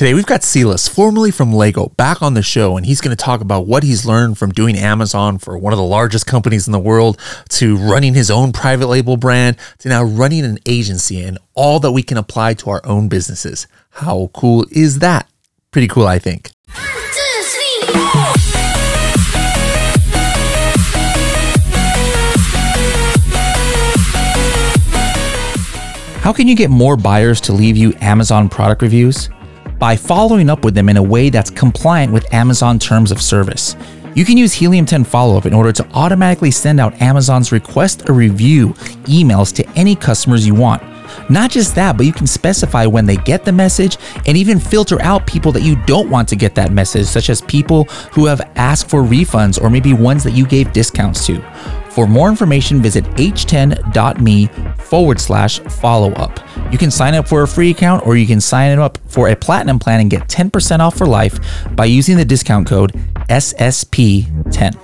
Today we've got Silas, formerly from Lego, back on the show, and he's going to talk about what he's learned from doing Amazon for one of the largest companies in the world to running his own private label brand to now running an agency and all that we can apply to our own businesses. How cool is that? Pretty cool, I think. How can you get more buyers to leave you Amazon product reviews? By following up with them in a way that's compliant with Amazon terms of service. You can use Helium 10 follow up in order to automatically send out Amazon's request a review emails to any customers you want. Not just that, but you can specify when they get the message and even filter out people that you don't want to get that message, such as people who have asked for refunds or maybe ones that you gave discounts to. For more information, visit h10.me forward slash follow up. You can sign up for a free account or you can sign up for a platinum plan and get 10% off for life by using the discount code SSP10.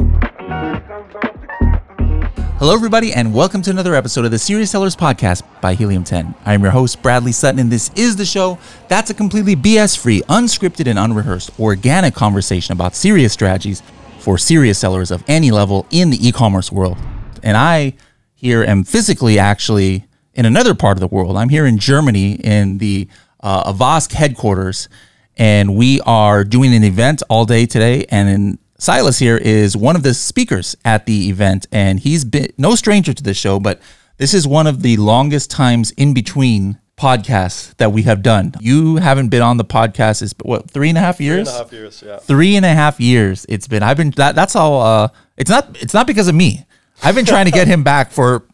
Hello, everybody, and welcome to another episode of the Serious Sellers Podcast by Helium 10. I am your host, Bradley Sutton, and this is the show that's a completely BS free, unscripted, and unrehearsed, organic conversation about serious strategies for serious sellers of any level in the e commerce world. And I here am physically actually in another part of the world. I'm here in Germany in the uh, Avask headquarters, and we are doing an event all day today. And in, Silas here is one of the speakers at the event, and he's been no stranger to this show, but this is one of the longest times in between podcasts that we have done. You haven't been on the podcast is what three and a half years? Three and a half years, yeah. Three and a half years it's been. I've been that. That's how. Uh, it's not. It's not because of me. I've been trying to get him back for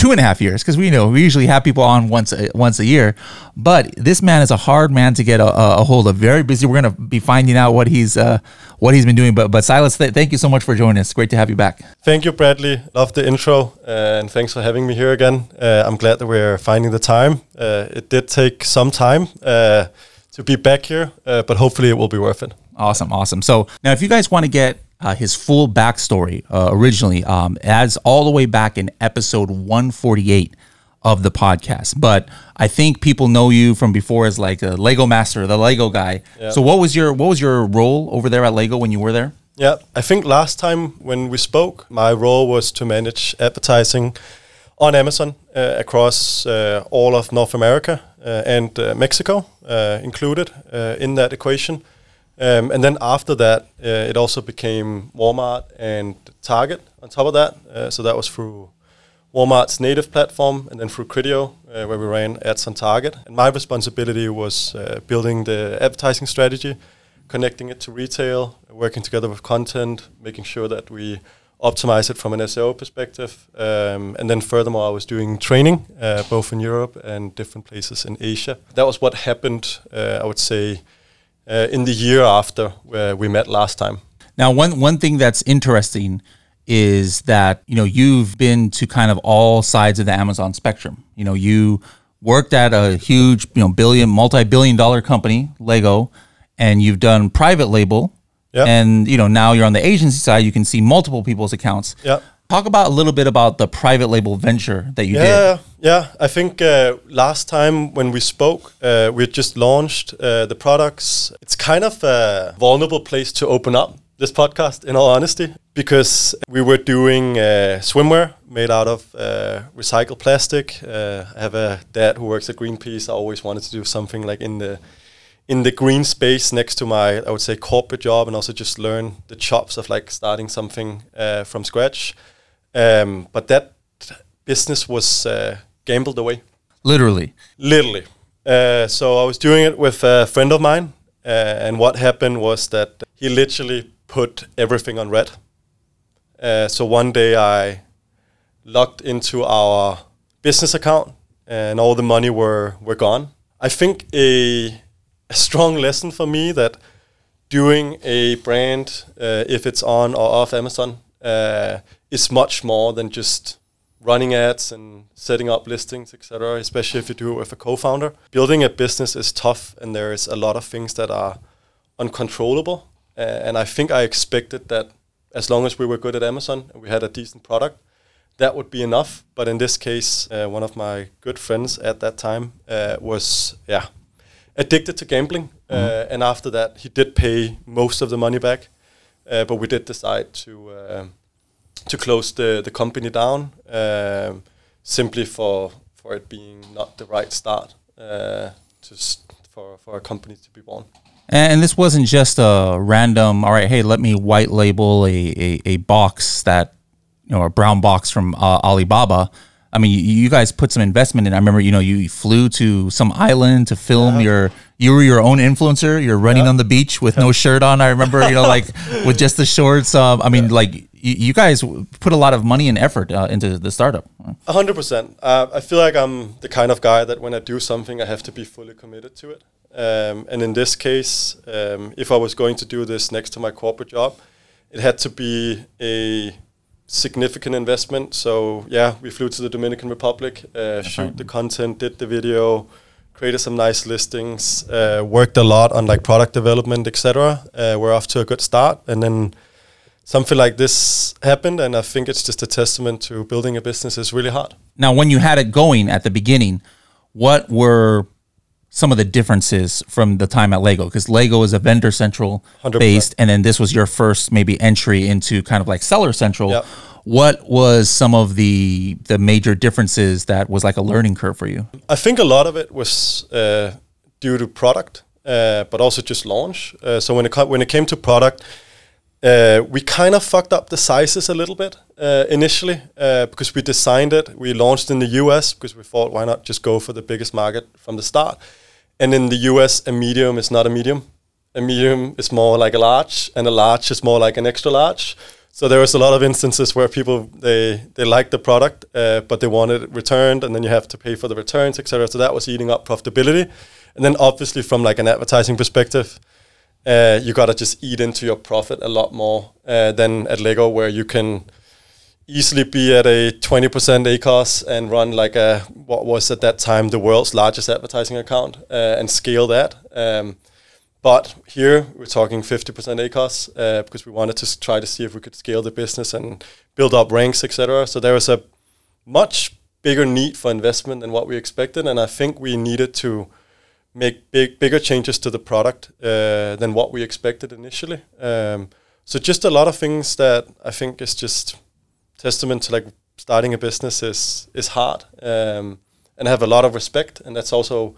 two and a half years because we know we usually have people on once a, once a year. But this man is a hard man to get a, a hold of. Very busy. We're gonna be finding out what he's uh, what he's been doing. But but Silas, th- thank you so much for joining us. Great to have you back. Thank you, Bradley. Love the intro uh, and thanks for having me here again. Uh, I'm glad that we're finding the time. Uh, it did take some time uh, to be back here, uh, but hopefully it will be worth it. Awesome, awesome. So now, if you guys want to get uh, his full backstory uh, originally um, as all the way back in episode 148 of the podcast. But I think people know you from before as like a Lego master, the Lego guy. So what was your what was your role over there at Lego when you were there? Yeah, I think last time when we spoke, my role was to manage advertising on Amazon uh, across uh, all of North America uh, and uh, Mexico uh, included uh, in that equation. Um, and then after that, uh, it also became Walmart and Target on top of that. Uh, so that was through Walmart's native platform and then through Criteo, uh, where we ran ads on Target. And my responsibility was uh, building the advertising strategy, connecting it to retail, working together with content, making sure that we optimize it from an SEO perspective. Um, and then furthermore, I was doing training uh, both in Europe and different places in Asia. That was what happened, uh, I would say, uh, in the year after where we met last time. Now, one one thing that's interesting is that you know you've been to kind of all sides of the Amazon spectrum. You know, you worked at a huge, you know, billion, multi-billion dollar company, Lego, and you've done private label. Yep. And you know, now you're on the agency side, you can see multiple people's accounts. Yeah. Talk about a little bit about the private label venture that you did. Yeah, yeah. I think uh, last time when we spoke, uh, we had just launched uh, the products. It's kind of a vulnerable place to open up this podcast, in all honesty, because we were doing uh, swimwear made out of uh, recycled plastic. Uh, I have a dad who works at Greenpeace. I always wanted to do something like in the in the green space next to my, I would say, corporate job, and also just learn the chops of like starting something from scratch. Um, but that business was uh, gambled away, Literally. literally. Uh, so I was doing it with a friend of mine, uh, and what happened was that he literally put everything on red. Uh, so one day I logged into our business account, and all the money were were gone. I think a a strong lesson for me that doing a brand, uh, if it's on or off Amazon, uh, is much more than just running ads and setting up listings, etc. Especially if you do it with a co-founder. Building a business is tough, and there is a lot of things that are uncontrollable. Uh, and I think I expected that as long as we were good at Amazon and we had a decent product, that would be enough. But in this case, uh, one of my good friends at that time uh, was, yeah, addicted to gambling Uh, and after that, he did pay most of the money back. Uh, but we did decide to uh, to close the, the company down um, simply for for it being not the right start uh, to for for a company to be born. And this wasn't just a random, all right, hey, let me white label a, a, a box that, you know, a brown box from uh, Alibaba. I mean, you, you guys put some investment in. I remember, you know, you flew to some island to film your, you were your own influencer. You're running on the beach with no shirt on. I remember, you know, like with just the shorts. Um, I mean, like you, you guys put a lot of money and effort uh, into the startup. A hundred percent. Uh, I feel like I'm the kind of guy that when I do something, I have to be fully committed to it. Um, and in this case, um, if I was going to do this next to my corporate job, it had to be a significant investment. So yeah, we flew to the Dominican Republic, uh, shoot right. the content, did the video, created some nice listings, uh, worked a lot on like product development, etc. Uh, we're off to a good start, and then something like this happened, and I think it's just a testament to building a business is really hard. Now, when you had it going at the beginning, what were some of the differences from the time at Lego? Because Lego is a vendor central 100%. based, and then this was your first maybe entry into kind of like seller central. Yep. What was some of the the major differences that was like a learning curve for you? I think a lot of it was uh, due to product, uh, but also just launch. Uh, so when it when it came to product, uh, we kind of fucked up the sizes a little bit uh, initially uh, because we designed it. We launched in the US because we thought why not just go for the biggest market from the start. And in the US, a medium is not a medium. A medium is more like a large, and a large is more like an extra large. So there was a lot of instances where people they they liked the product, uh, but they wanted it returned, and then you have to pay for the returns, etc. So that was eating up profitability. And then obviously from like an advertising perspective, uh, you gotta just eat into your profit a lot more uh, than at Lego, where you can easily be at a 20% ACOS and run like a what was at that time the world's largest advertising account uh, and scale that. Um, but here we're talking 50% ACOS uh, because we wanted to try to see if we could scale the business and build up ranks, etc. So there was a much bigger need for investment than what we expected, and I think we needed to make big bigger changes to the product uh, than what we expected initially. Um, so just a lot of things that I think is just testament to like starting a business is is hard um, and have a lot of respect and that's also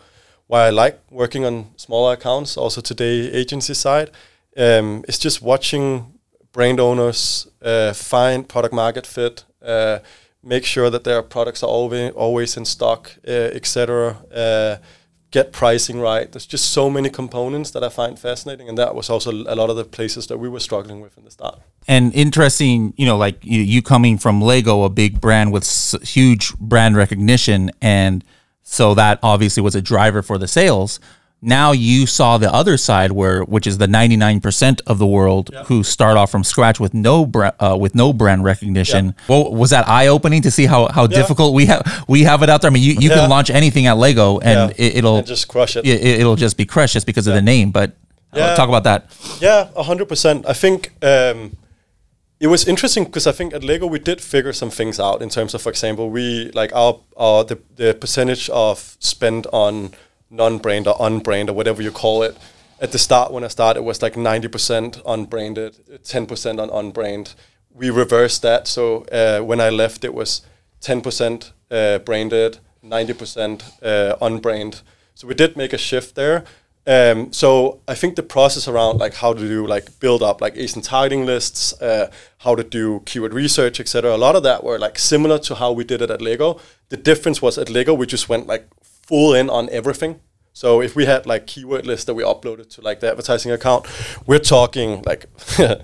why I like working on smaller accounts also today agency side um, it's just watching brand owners uh, find product market fit uh, make sure that their products are always always in stock uh, etc get pricing right there's just so many components that I find fascinating and that was also a lot of the places that we were struggling with in the start And interesting, you know, like you, you coming from Lego, a big brand with huge brand recognition, and so that obviously was a driver for the sales. Now you saw the other side, where which is the ninety nine percent of the world who start off from scratch with no bra- uh, with no brand recognition. Well, was that eye opening to see how, how difficult we have we have it out there? I mean, you, you Yeah. can launch anything at Lego, and Yeah. it, it'll And just crush it. it, it'll just be crushed just because of the name. But uh, talk about that. Yeah, a hundred percent. I think um, it was interesting because I think at Lego we did figure some things out in terms of, for example, we like our our the the percentage of spend on non-brand or unbrand or whatever you call it. At the start, when I started, it was like ninety percent unbranded, ten percent on unbrand. We reversed that, so uh, when I left, it was ten percent uh, branded, ninety percent uh, unbrand. So we did make a shift there. Um, so I think the process around like how to do like build up like ASIN targeting lists, uh, how to do keyword research, etc. A lot of that were like similar to how we did it at Lego. The difference was at Lego we just went like full in on everything. So if we had like keyword lists that we uploaded to like the advertising account, we're talking like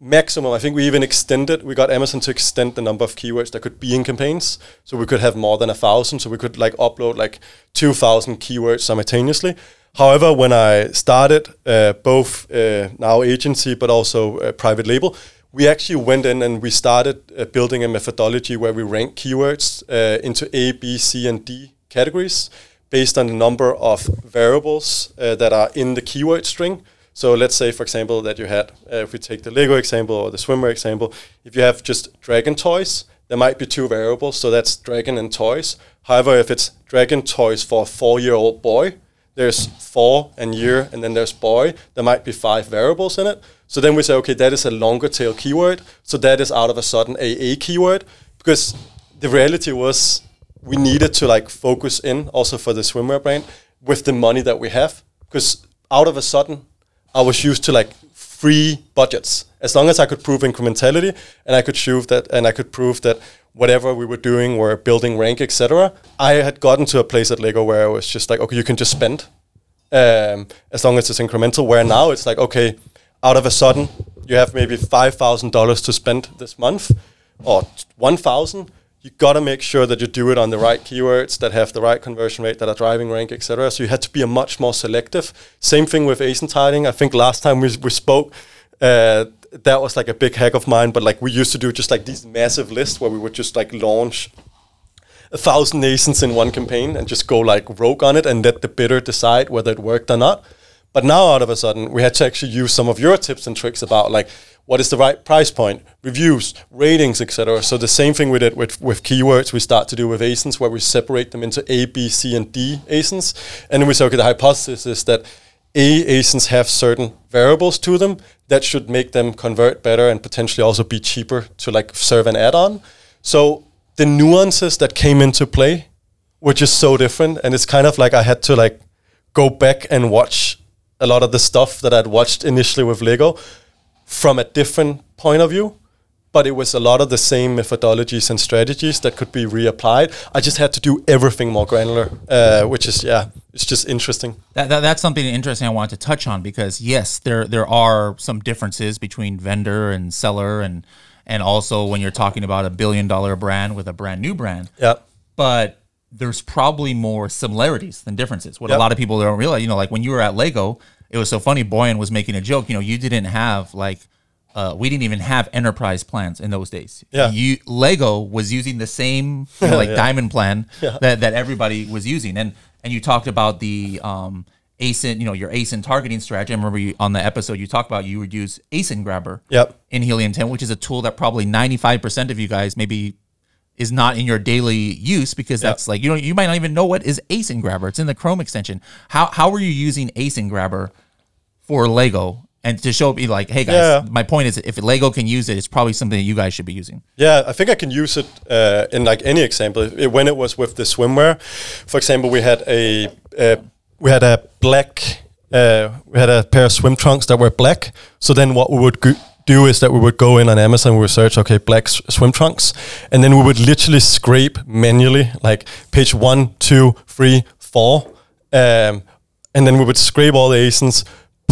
maximum. I think we even extended. We got Amazon to extend the number of keywords that could be in campaigns, so we could have more than a thousand. So we could like upload like two thousand keywords simultaneously. However, when I started uh, both uh, now agency but also uh, private label, we actually went in and we started uh, building a methodology where we rank keywords uh, into A, B, C, and D categories based on the number of variables uh, that are in the keyword string. So let's say, for example, that you had, uh, if we take the Lego example or the swimmer example, if you have just dragon toys, there might be two variables. So that's dragon and toys. However, if it's dragon toys for a four-year-old boy, there's four and year, and then there's boy. There might be five variables in it. So then we say, okay, that is a longer tail keyword. So that is out of a sudden a a keyword because the reality was we needed to like focus in also for the swimwear brand with the money that we have because out of a sudden I was used to like free budgets as long as I could prove incrementality and I could prove that and I could prove that whatever we were doing were building rank etc. I had gotten to a place at Lego where I was just like okay you can just spend um, as long as it's incremental. Where now it's like okay out of a sudden you have maybe five thousand dollars to spend this month or one thousand you got to make sure that you do it on the right keywords that have the right conversion rate that are driving rank etc so you had to be a much more selective. Same thing with asin targeting i think last time we, we spoke uh, that was like a big hack of mine but like we used to do just like these massive lists where we would just like launch a thousand asins in one campaign and just go like rogue on it and let the bidder decide whether it worked or not but now all of a sudden we had to actually use some of your tips and tricks about like what is the right price point, reviews, ratings, etc. So the same thing we did with, with keywords we start to do with ASINs where we separate them into A, B, C, and D ASINs. And then we say, okay, the hypothesis is that A ASINs have certain variables to them that should make them convert better and potentially also be cheaper to like serve an add-on. So the nuances that came into play were just so different. And it's kind of like I had to like go back and watch a lot of the stuff that I'd watched initially with Lego from a different point of view but it was a lot of the same methodologies and strategies that could be reapplied. I just had to do everything more granular, uh, which is yeah, it's just interesting. That, that, that's something interesting I wanted to touch on because yes, there there are some differences between vendor and seller, and and also when you're talking about a billion dollar brand with a brand new brand. Yeah, but there's probably more similarities than differences. What yep. a lot of people don't realize, you know, like when you were at Lego, it was so funny. Boyan was making a joke. You know, you didn't have like uh, we didn't even have enterprise plans in those days. Yeah. You Lego was using the same you know, like yeah. diamond plan yeah. that, that everybody was using. And and you talked about the um ASIN, you know, your ASIN targeting strategy. I remember you, on the episode you talked about you would use ASIN Grabber yep. in Helium 10, which is a tool that probably 95% of you guys maybe is not in your daily use because that's like you know you might not even know what is ASIN Grabber. It's in the Chrome extension. How how are you using ASIN Grabber for Lego and to show me like, hey guys, yeah. my point is, if Lego can use it, it's probably something that you guys should be using. Yeah, I think I can use it uh, in like any example. It, when it was with the swimwear, for example, we had a uh, we had a black uh, we had a pair of swim trunks that were black. So then what we would go- do is that we would go in on Amazon, we would search, okay, black s- swim trunks, and then we would literally scrape manually, like page one, two, three, four, um, and then we would scrape all the ASINs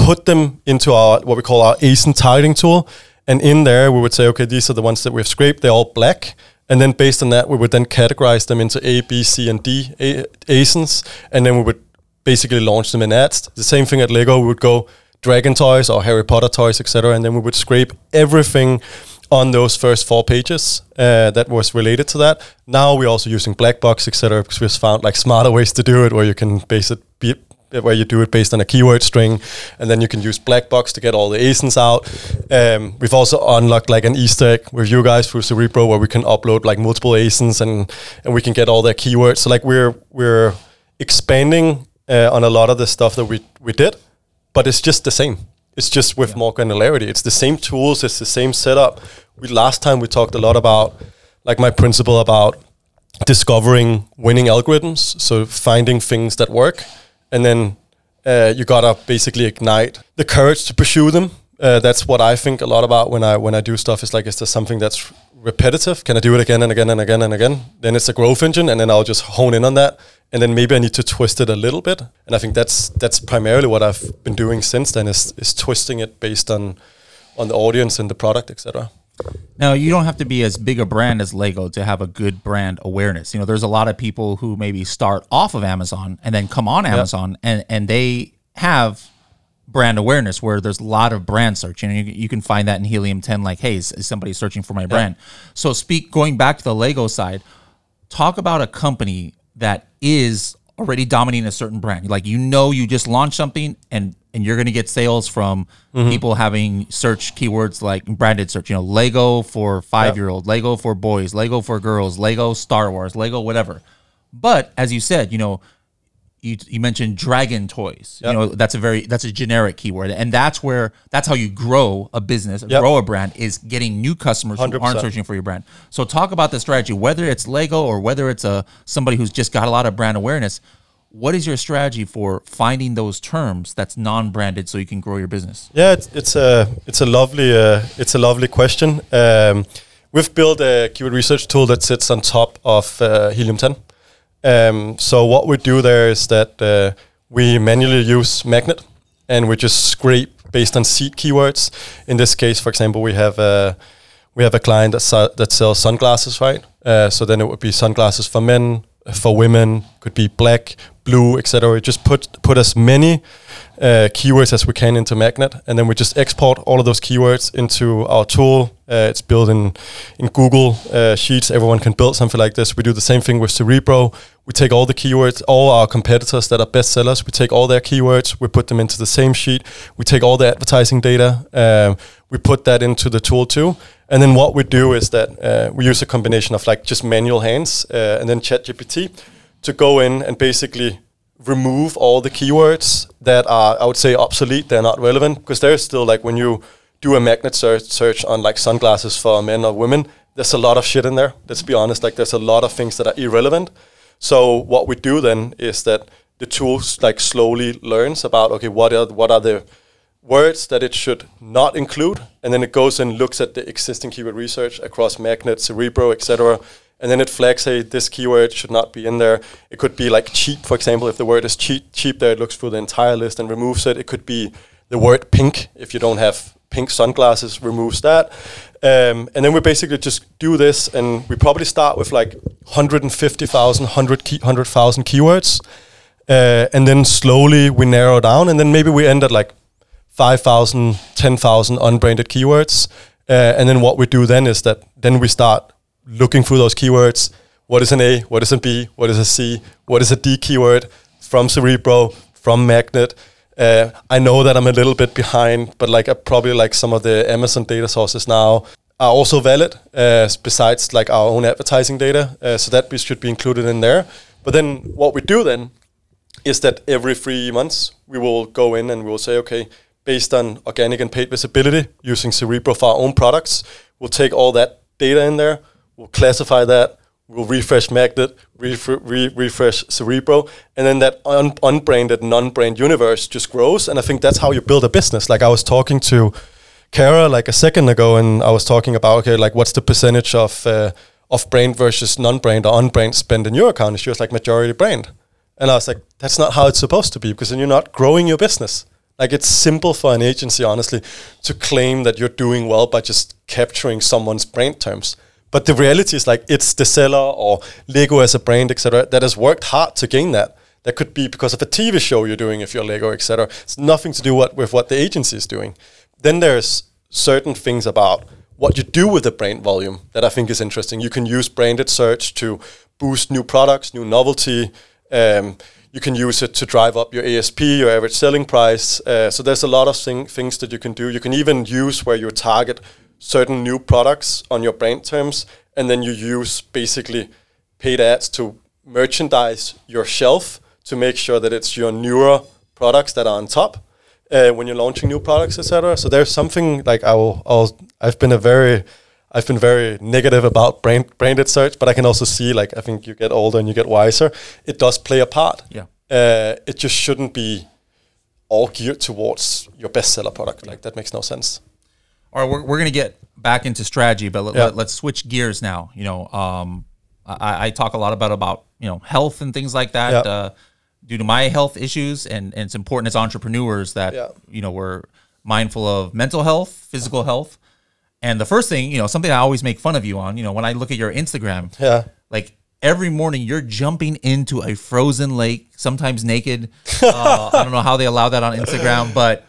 put them into our what we call our ASIN targeting tool. And in there, we would say, okay, these are the ones that we've scraped. They're all black. And then based on that, we would then categorize them into A, B, C, and D ASINs. And then we would basically launch them in ads. The same thing at Lego. We would go Dragon toys or Harry Potter toys, etc. And then we would scrape everything on those first four pages uh, that was related to that. Now we're also using black box, etc. Because we've found like smarter ways to do it, where you can base it be, where you do it based on a keyword string, and then you can use Blackbox to get all the ASINs out. Um, we've also unlocked like an Easter egg with you guys through Cerebro where we can upload like multiple ASINs and and we can get all their keywords. So like we're we're expanding uh, on a lot of the stuff that we we did, but it's just the same. It's just with yeah. more granularity. It's the same tools. It's the same setup. We last time we talked a lot about like my principle about discovering winning algorithms. So finding things that work and then uh, you gotta basically ignite the courage to pursue them. Uh, that's what I think a lot about when I when I do stuff. Is like, is there something that's repetitive? Can I do it again and again and again and again? Then it's a growth engine, and then I'll just hone in on that. And then maybe I need to twist it a little bit. And I think that's that's primarily what I've been doing since then is is twisting it based on on the audience and the product, etc. Now, you don't have to be as big a brand as Lego to have a good brand awareness. You know, there's a lot of people who maybe start off of Amazon and then come on Amazon yep. and, and they have brand awareness where there's a lot of brand search. And you, you can find that in Helium 10, like, hey, is, is somebody searching for my yep. brand? So, speak going back to the Lego side, talk about a company that is already dominating a certain brand. Like, you know, you just launched something and and you're going to get sales from mm-hmm. people having search keywords like branded search, you know, Lego for five year old, Lego for boys, Lego for girls, Lego Star Wars, Lego whatever. But as you said, you know, you, you mentioned dragon toys. Yep. You know, that's a very that's a generic keyword, and that's where that's how you grow a business, Yep. grow a brand is getting new customers who aren't searching for your brand. So talk about the strategy, whether it's Lego or whether it's a somebody who's just got a lot of brand awareness. What is your strategy for finding those terms that's non-branded so you can grow your business? Yeah, it's, it's a it's a lovely uh, it's a lovely question. Um, we've built a keyword research tool that sits on top of uh, Helium 10. Um, so what we do there is that uh, we manually use Magnet, and we just scrape based on seed keywords. In this case, for example, we have a we have a client that that sells sunglasses, right? Uh, so then it would be sunglasses for men, for women, could be black, blue, etc. Just put put as many uh, keywords as we can into Magnet, and then we just export all of those keywords into our tool. Uh, it's built in in Google uh, Sheets. Everyone can build something like this. We do the same thing with Cerebro. We take all the keywords, all our competitors that are best sellers. We take all their keywords, we put them into the same sheet. We take all the advertising data, um, we put that into the tool too. And then what we do is that uh, we use a combination of like just manual hands uh, and then ChatGPT to go in and basically remove all the keywords that are, I would say, obsolete. They're not relevant because there's still like when you do a magnet search, search on like sunglasses for men or women, there's a lot of shit in there. Let's be honest. Like there's a lot of things that are irrelevant. So what we do then is that the tool like slowly learns about okay, what are what are the words that it should not include, and then it goes and looks at the existing keyword research across Magnet, Cerebro, etc. And then it flags, hey, this keyword should not be in there. It could be like cheap, for example. If the word is cheap, cheap there, it looks through the entire list and removes it. It could be the word pink. If you don't have pink sunglasses, removes that. Um, and then we basically just do this, and we probably start with like 150,000, 100 key, 100,000 keywords. Uh, and then slowly we narrow down, and then maybe we end at like 5,000, 10,000 unbranded keywords. Uh, and then what we do then is that then we start looking through those keywords. What is an A? What is a B? What is a C? What is a D keyword from Cerebro, from Magnet? Uh, I know that I'm a little bit behind, but like uh, probably like some of the Amazon data sources now are also valid. Uh, besides like our own advertising data, uh, so that should be included in there. But then what we do then is that every three months we will go in and we will say, okay, based on organic and paid visibility using Cerebro for our own products, we'll take all that data in there, we'll classify that, we'll refresh Magnet, refre- re- refresh Cerebro, and then that un- unbranded, non-brand universe just grows. And I think that's how you build a business. Like I was talking to Kara like a second ago, and I was talking about okay, like what's the percentage of uh, of brand versus non-brand or unbrand spend in your account? And she was like majority brand, and I was like, that's not how it's supposed to be because then you're not growing your business. Like it's simple for an agency, honestly, to claim that you're doing well by just capturing someone's brand terms. But the reality is like it's the seller or Lego as a brand, etc., that has worked hard to gain that. That could be because of a TV show you're doing if you're Lego, etc. It's nothing to do what, with what the agency is doing. Then there's certain things about what you do with the brand volume that I think is interesting. You can use branded search to boost new products, new novelty. Um, you can use it to drive up your ASP, your average selling price. Uh, so there's a lot of thing, things that you can do. You can even use where you target certain new products on your brand terms, and then you use basically paid ads to merchandise your shelf to make sure that it's your newer products that are on top uh, when you're launching new products, etc. So there's something like I will, I'll, I've been a very I've been very negative about brand, branded search, but I can also see like I think you get older and you get wiser. It does play a part. Yeah. Uh, it just shouldn't be all geared towards your bestseller product. Like that makes no sense. All right, we're, we're going to get back into strategy, but let, Yeah. let, let's switch gears now. You know, um, I, I talk a lot about about you know health and things like that. Yeah. Uh, due to my health issues, and, and it's important as entrepreneurs that Yeah. you know we're mindful of mental health, physical health, and the first thing you know something I always make fun of you on. You know, when I look at your Instagram, Yeah. like every morning you're jumping into a frozen lake, sometimes naked. Uh, I don't know how they allow that on Instagram, but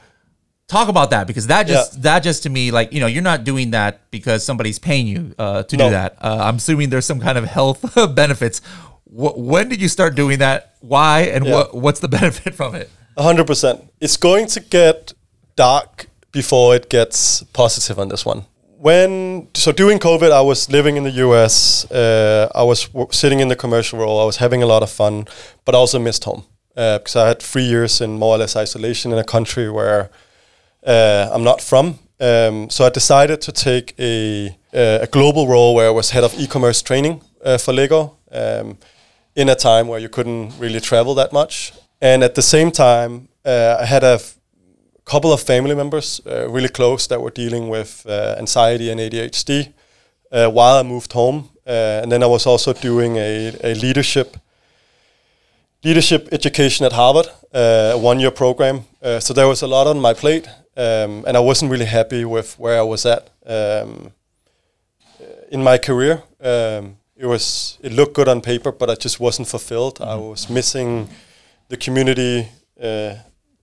talk about that because that just that just to me like you know you're not doing that because somebody's paying you uh, to No. do that. Uh, I'm assuming there's some kind of health benefits. Wh- when did you start doing that? Why and Yeah. what what's the benefit from it? A hundred percent. It's going to get dark before it gets positive on this one. When so during COVID, I was living in the US. Uh, I was sitting in the commercial role. I was having a lot of fun, but I also missed home. uh, because I had three years in more or less isolation in a country where uh, I'm not from. Um, so I decided to take a, a global role where I was head of e-commerce training uh, for Lego um, in a time where you couldn't really travel that much. And at the same time, uh, I had a couple of family members uh, really close that were dealing with uh, anxiety and ADHD uh, while I moved home. Uh, and then I was also doing a, a leadership leadership education at Harvard, uh, a one-year program. Uh, so there was a lot on my plate, um, and I wasn't really happy with where I was at um, in my career. Um, it was it looked good on paper, but I just wasn't fulfilled. I was missing the community, uh,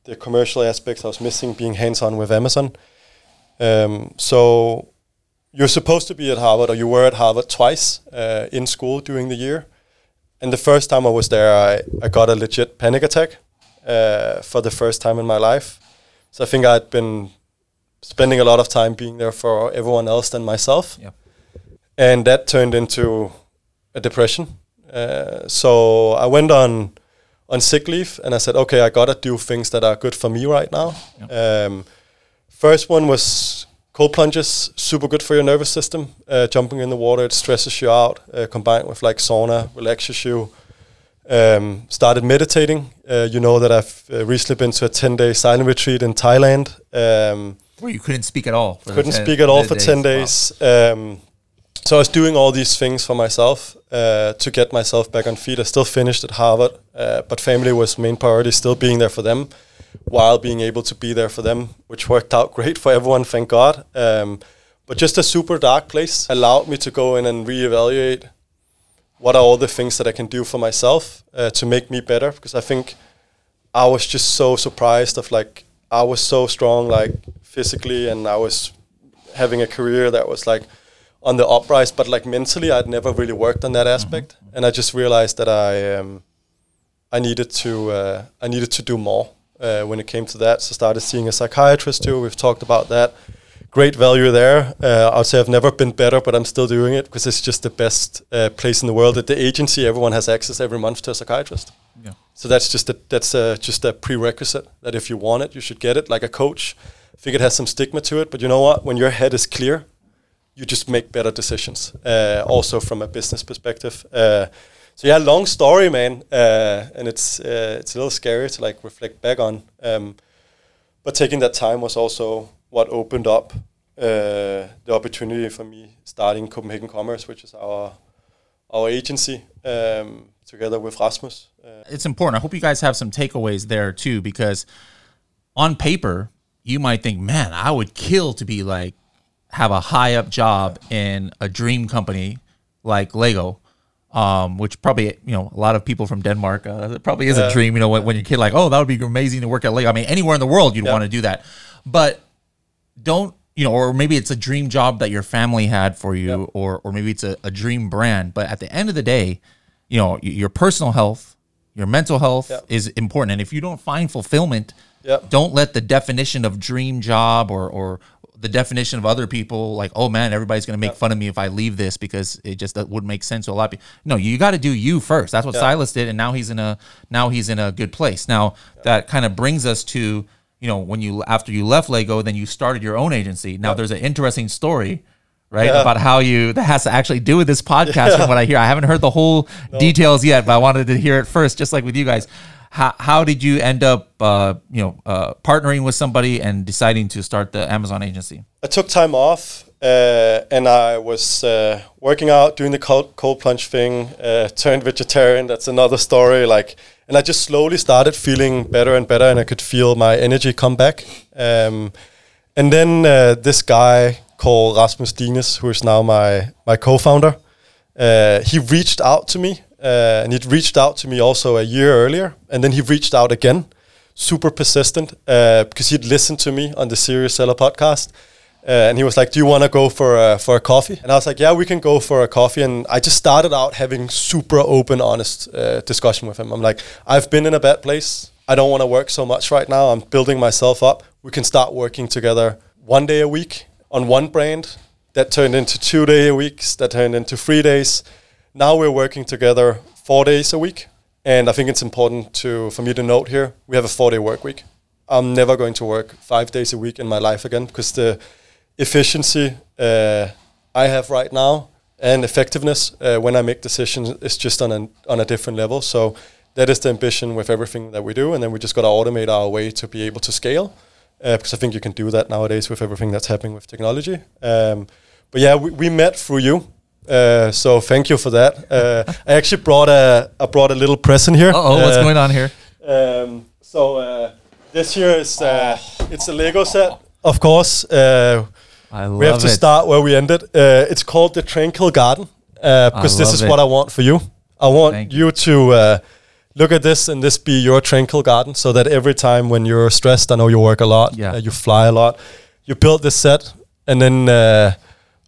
the commercial aspects. I was missing being hands-on with Amazon. Um, so you're supposed to be at Harvard, or you were at Harvard twice uh, in school during the year. And the first time I was there, I, I got a legit panic attack uh, for the first time in my life. So I think I'd been spending a lot of time being there for everyone else than myself. Yeah. And that turned into a depression. Uh, so I went on on sick leave and I said, okay, I gotta do things that are good for me right now. Um, first one was cold plunges, super good for your nervous system. Uh, jumping in the water, it stresses you out. Uh, combined with like sauna, relaxes you. Um, started meditating. Uh, you know that I've uh, recently been to a ten day silent retreat in Thailand. Um, Where you couldn't speak at all. for couldn't 10 speak at all 10 for days. 10 Wow. days. Um, so I was doing all these things for myself uh, to get myself back on feet. I still finished at Harvard, uh, but family was main priority, still being there for them while being able to be there for them, which worked out great for everyone, thank God. Um, but just a super dark place allowed me to go in and reevaluate what are all the things that I can do for myself uh, to make me better. Because I think I was just so surprised of like I was so strong like physically, and I was having a career that was like on the uprise, but like mentally, I'd never really worked on that aspect, and I just realized that I um, I needed to uh, I needed to do more uh, when it came to that. So started seeing a psychiatrist too. We've talked about that. Great value there. Uh, I'd say I've never been better, but I'm still doing it because it's just the best uh, place in the world. At the agency, everyone has access every month to a psychiatrist. Yeah. So that's just a, that's a, just a prerequisite that if you want it, you should get it. Like a coach, I think it has some stigma to it, but you know what? When your head is clear, you just make better decisions. Uh, also from a business perspective. Uh, so yeah, long story, man, uh, and it's uh, it's a little scary to like reflect back on. Um, but taking that time was also what opened up uh, the opportunity for me starting Copenhagen Commerce, which is our our agency um, together with Rasmus. Uh, it's important. I hope you guys have some takeaways there too, because on paper, you might think, man, I would kill to be like, have a high up job in a dream company like Lego. Um, which probably you know a lot of people from Denmark uh, it probably is a dream. You know when, when you're a kid, like oh that would be amazing to work at Lego. I mean anywhere in the world you'd Yeah. want to do that, but don't you know or maybe it's a dream job that your family had for you Yep. or or maybe it's a, a dream brand but at the end of the day you know your personal health your mental health Yep. is important and if you don't find fulfillment Yep. don't let the definition of dream job or or the definition of other people like oh man everybody's going to make fun of me if i leave this because it just that wouldn't make sense to a lot of people no you got to do you first. That's what Yeah. silas did and now he's in a now he's in a good place. Now that kind of brings us to you know when you after you left lego then you started your own agency. Now there's an interesting story right Yeah. about how you that has to actually do with this podcast from what i hear. I haven't heard the whole details yet but i wanted to hear it first just like with you guys how, how did you end up uh, you know uh, partnering with somebody and deciding to start the amazon agency I took time off uh, and I was uh, working out, doing the cold, cold plunge thing, uh, turned vegetarian. That's another story. Like, and I just slowly started feeling better and better, and I could feel my energy come back. Um, and then uh, this guy called Rasmus Dines, who is now my my co-founder, he reached out to me, uh, and he'd reached out to me also a year earlier, and then he reached out again, super persistent, uh, because he'd listened to me on the Serious Seller podcast. Uh, and he was like, "Do you want to go for a, for a coffee?" And I was like, "Yeah, we can go for a coffee." And I just started out having super open, honest uh, discussion with him. I'm like, "I've been in a bad place. I don't want to work so much right now. I'm building myself up. We can start working together one day a week on one brand. That turned into two day a weeks. That turned into three days. Now we're working together four days a week, And I think it's important to for me to note here we have a four day work week. I'm never going to work five days a week in my life again because the efficiency uh, I have right now and effectiveness uh, when I make decisions is just on a on a different level. So that is the ambition with everything that we do, and then we just got to automate our way to be able to scale. Uh, because I think you can do that nowadays with everything that's happening with technology. Um, but yeah, we, we met through you. Uh, so thank you for that. Uh, I actually brought a I brought a little present here. oh, what's Uh, going on here? Um, so uh, this here is uh, it's a Lego set, of course. Uh, I love we have to it. start where we ended. Uh, it's called the Tranquil Garden uh, because this is it. what I want for you. I want Thank you to uh, look at this and this be your tranquil garden, so that every time when you're stressed, I know you work a lot, Yeah. uh, you fly a lot, you build this set, and then uh,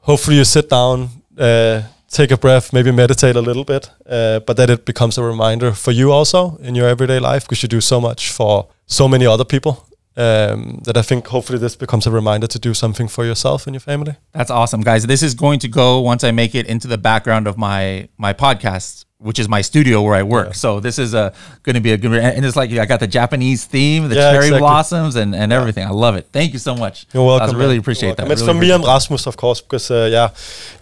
hopefully you sit down. Uh, Take a breath, maybe meditate a little bit, uh, but that it becomes a reminder for you also in your everyday life because you do so much for so many other people um, that I think hopefully this becomes a reminder to do something for yourself and your family. That's awesome, guys. This is going to go once I make it into the background of my my podcast, which is my studio where I work. So this is a going to be a good, and it's like I got the Japanese theme, the Yeah, cherry exactly. blossoms, and and everything. I love it. Thank you so much. You're welcome. I really appreciate that. It's Really from me and Rasmus, of course, because uh, yeah,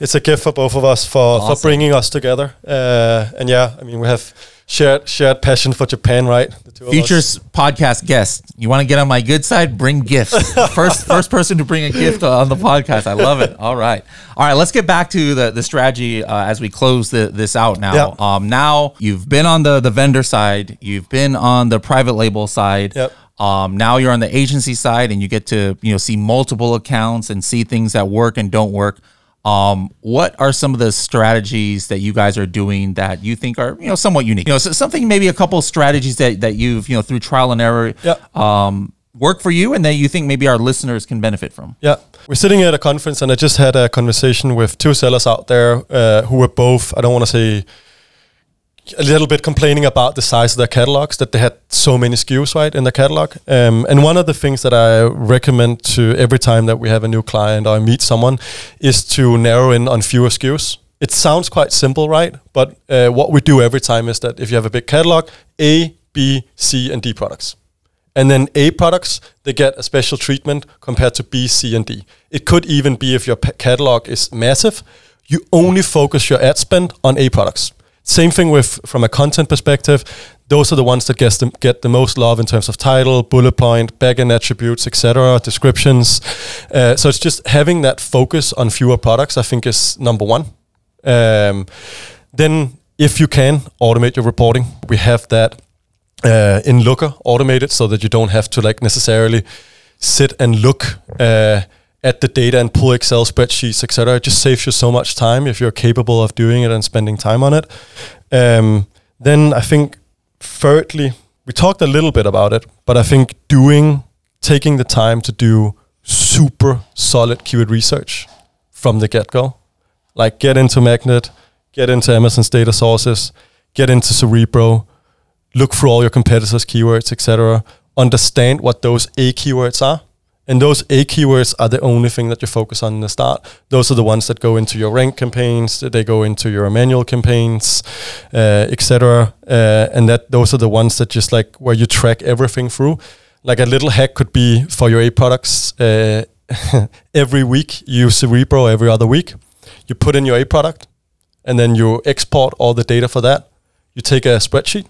it's a gift for both of us for, for bringing us together. Uh, and yeah, I mean we have shared shared passion for Japan, right? The two of us. Futures podcast guest. You want to get on my good side? Bring gifts. first, first person to bring a gift on the podcast. I love it. All right, all right. Let's get back to the the strategy uh, as we close the, this out. Now, Yeah. um, now you've been on the the vendor side. You've been on the private label side. Yep. Um, now you're on the agency side, and you get to you know see multiple accounts and see things that work and don't work. Um, what are some of the strategies that you guys are doing that you think are you know somewhat unique? You know, so something maybe a couple of strategies that that you've you know through trial and error Yeah. um, work for you, and that you think maybe our listeners can benefit from. Yeah, we're sitting at a conference, and I just had a conversation with two sellers out there uh, who were both. I don't want to say a little bit complaining about the size of their catalogs that they had so many SKUs right in the catalog. Um, and one of the things that I recommend to every time that we have a new client or I meet someone is to narrow in on fewer SKUs. It sounds quite simple, right? But uh, what we do every time is that if you have a big catalog, A, B, C, and D products. And then A products, they get a special treatment compared to B, C, and D. It could even be if your catalog is massive, you only focus your ad spend on A products. Same thing with from a content perspective. Those are the ones that gets them, get the most love in terms of title, bullet point, backend attributes, etc., descriptions. Uh, so it's just having that focus on fewer products. I think is number one. Um, then, if you can automate your reporting, we have that uh, in Looker automated so that you don't have to like necessarily sit and look uh, at the data and pull Excel spreadsheets, etc. It just saves you so much time if you're capable of doing it and spending time on it. Um, then I think, thirdly, we talked a little bit about it, but I think doing, taking the time to do super solid keyword research from the get go, like get into Magnet, get into Amazon's data sources, get into Cerebro, look through all your competitors' keywords, etc. Understand what those A keywords are. And those A keywords are the only thing that you focus on in the start. Those are the ones that go into your rank campaigns, they go into your manual campaigns, uh, etc. Uh, and that those are the ones that just like where you track everything through. Like a little hack could be for your A products. Uh, every week you use Cerebro every other week. You put in your A product, and then you export all the data for that. You take a spreadsheet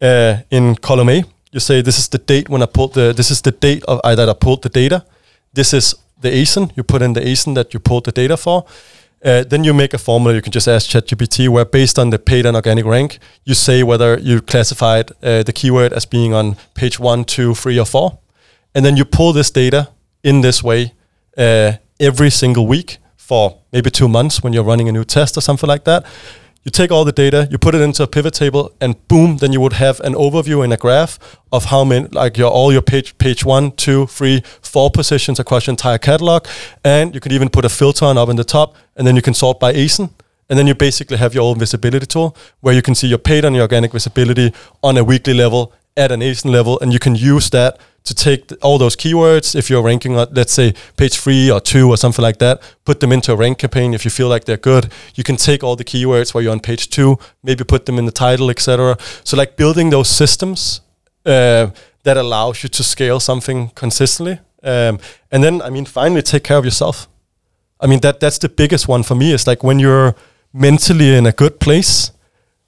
uh, in column A. You say this is the date when I pulled the. This is the date of I, that I pulled the data. This is the ASIN. You put in the ASIN that you pulled the data for. Uh, then you make a formula. You can just ask ChatGPT where, based on the paid and organic rank, you say whether you classified uh, the keyword as being on page one, two, three, or four, and then you pull this data in this way uh, every single week for maybe two months when you're running a new test or something like that. You take all the data, you put it into a pivot table, and boom, then you would have an overview in a graph of how many, like your all your page, page one, two, three, four positions across your entire catalog, and you can even put a filter on up in the top, and then you can sort by ASIN, and then you basically have your own visibility tool where you can see your paid and your organic visibility on a weekly level at an ASIN level, and you can use that to take th- all those keywords. If you're ranking on, let's say, page three or two or something like that, put them into a rank campaign. If you feel like they're good, you can take all the keywords while you're on page two, maybe put them in the title, etc. So like building those systems uh, that allows you to scale something consistently, um, and then I mean, finally take care of yourself. I mean that that's the biggest one for me. Is like when you're mentally in a good place,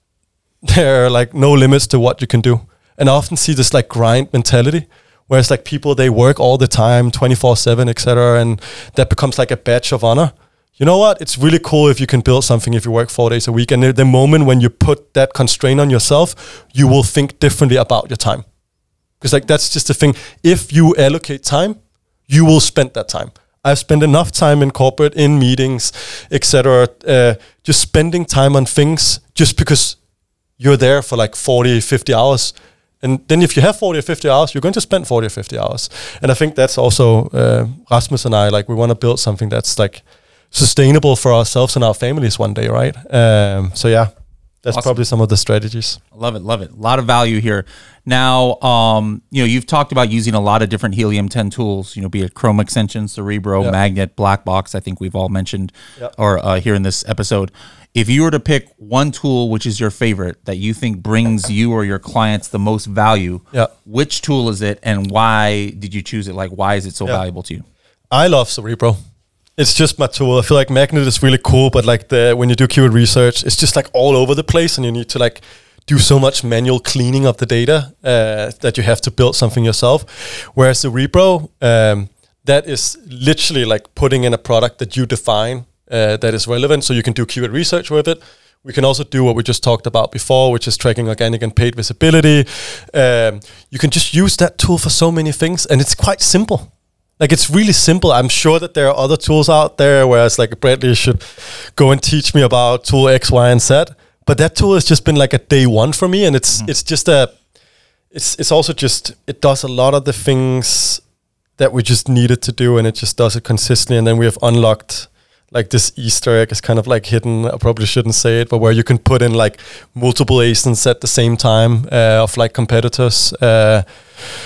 there are like no limits to what you can do. And I often see this like grind mentality, whereas like people they work all the time, twenty four seven, etc., and that becomes like a badge of honor. You know what? It's really cool if you can build something if you work four days a week. And the moment when you put that constraint on yourself, you will think differently about your time. Because like that's just the thing. If you allocate time, you will spend that time. I've spent enough time in corporate, in meetings, etc. Uh, just spending time on things just because you're there for like 40, 50 hours. And then if you have 40 or 50 hours, you're going to spend 40 or 50 hours. And I think that's also uh, Rasmus and I, like we want to build something that's like sustainable for ourselves and our families one day, right? Um, so yeah, that's Awesome. probably some of the strategies. Love it, love it. A lot of value here. Now, um, you know, you've talked about using a lot of different Helium 10 tools, you know, be it Chrome extension, Cerebro, Yeah. Magnet, Blackbox. I think we've all mentioned Yeah. or uh, here in this episode. If you were to pick one tool which is your favorite that you think brings you or your clients the most value, Yeah. which tool is it and why did you choose it? Like, why is it so Yeah. valuable to you? I love Cerebro. It's just my tool. I feel like Magnet is really cool, but like the when you do keyword research, it's just like all over the place, and you need to like do so much manual cleaning of the data uh, that you have to build something yourself. Whereas Cerebro, um, that is literally like putting in a product that you define uh, that is relevant, so you can do keyword research with it. We can also do what we just talked about before, which is tracking organic and paid visibility. Um, you can just use that tool for so many things, and it's quite simple. Like it's really simple. I'm sure that there are other tools out there where it's like Bradley should go and teach me about tool X, Y, and Z. But that tool has just been like a day one for me, and it's it's just a it's it's also just it does a lot of the things that we just needed to do, and it just does it consistently. And then we have unlocked like this Easter egg is kind of like hidden. I probably shouldn't say it, but where you can put in like multiple ASINs at the same time uh, of like competitors uh,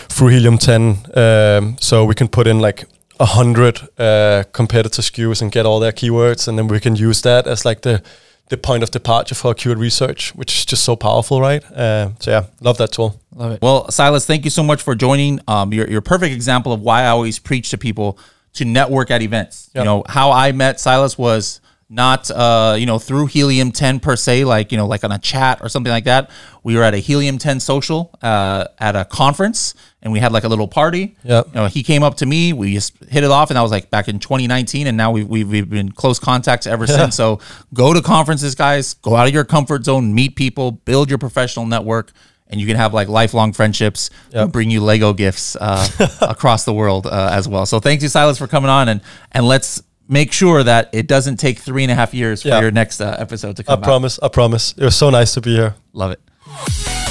through Helium 10. Um, so we can put in like a hundred uh, competitor SKUs and get all their keywords, and then we can use that as like the the point of departure for keyword research, which is just so powerful, right? Uh, so yeah, love that tool. Love it. Well, Silas, thank you so much for joining. Um, you're, you're a perfect example of why I always preach to people to network at events. You know, how I met Silas was not, uh, you know, through Helium 10 per se, like, you know, like on a chat or something like that. We were at a Helium 10 social uh, at a conference and we had like a little party. Yep. You know, he came up to me, we just hit it off, and that was like back in 2019. And now we've, we've, we've been close contacts ever since. So go to conferences, guys, go out of your comfort zone, meet people, build your professional network and you can have like lifelong friendships who Yep. bring you Lego gifts uh, across the world uh, as well. So thank you, Silas, for coming on, and and let's make sure that it doesn't take three and a half years for Yeah. your next uh, episode to I come out. I promise. I promise. It was so nice to be here. Love it.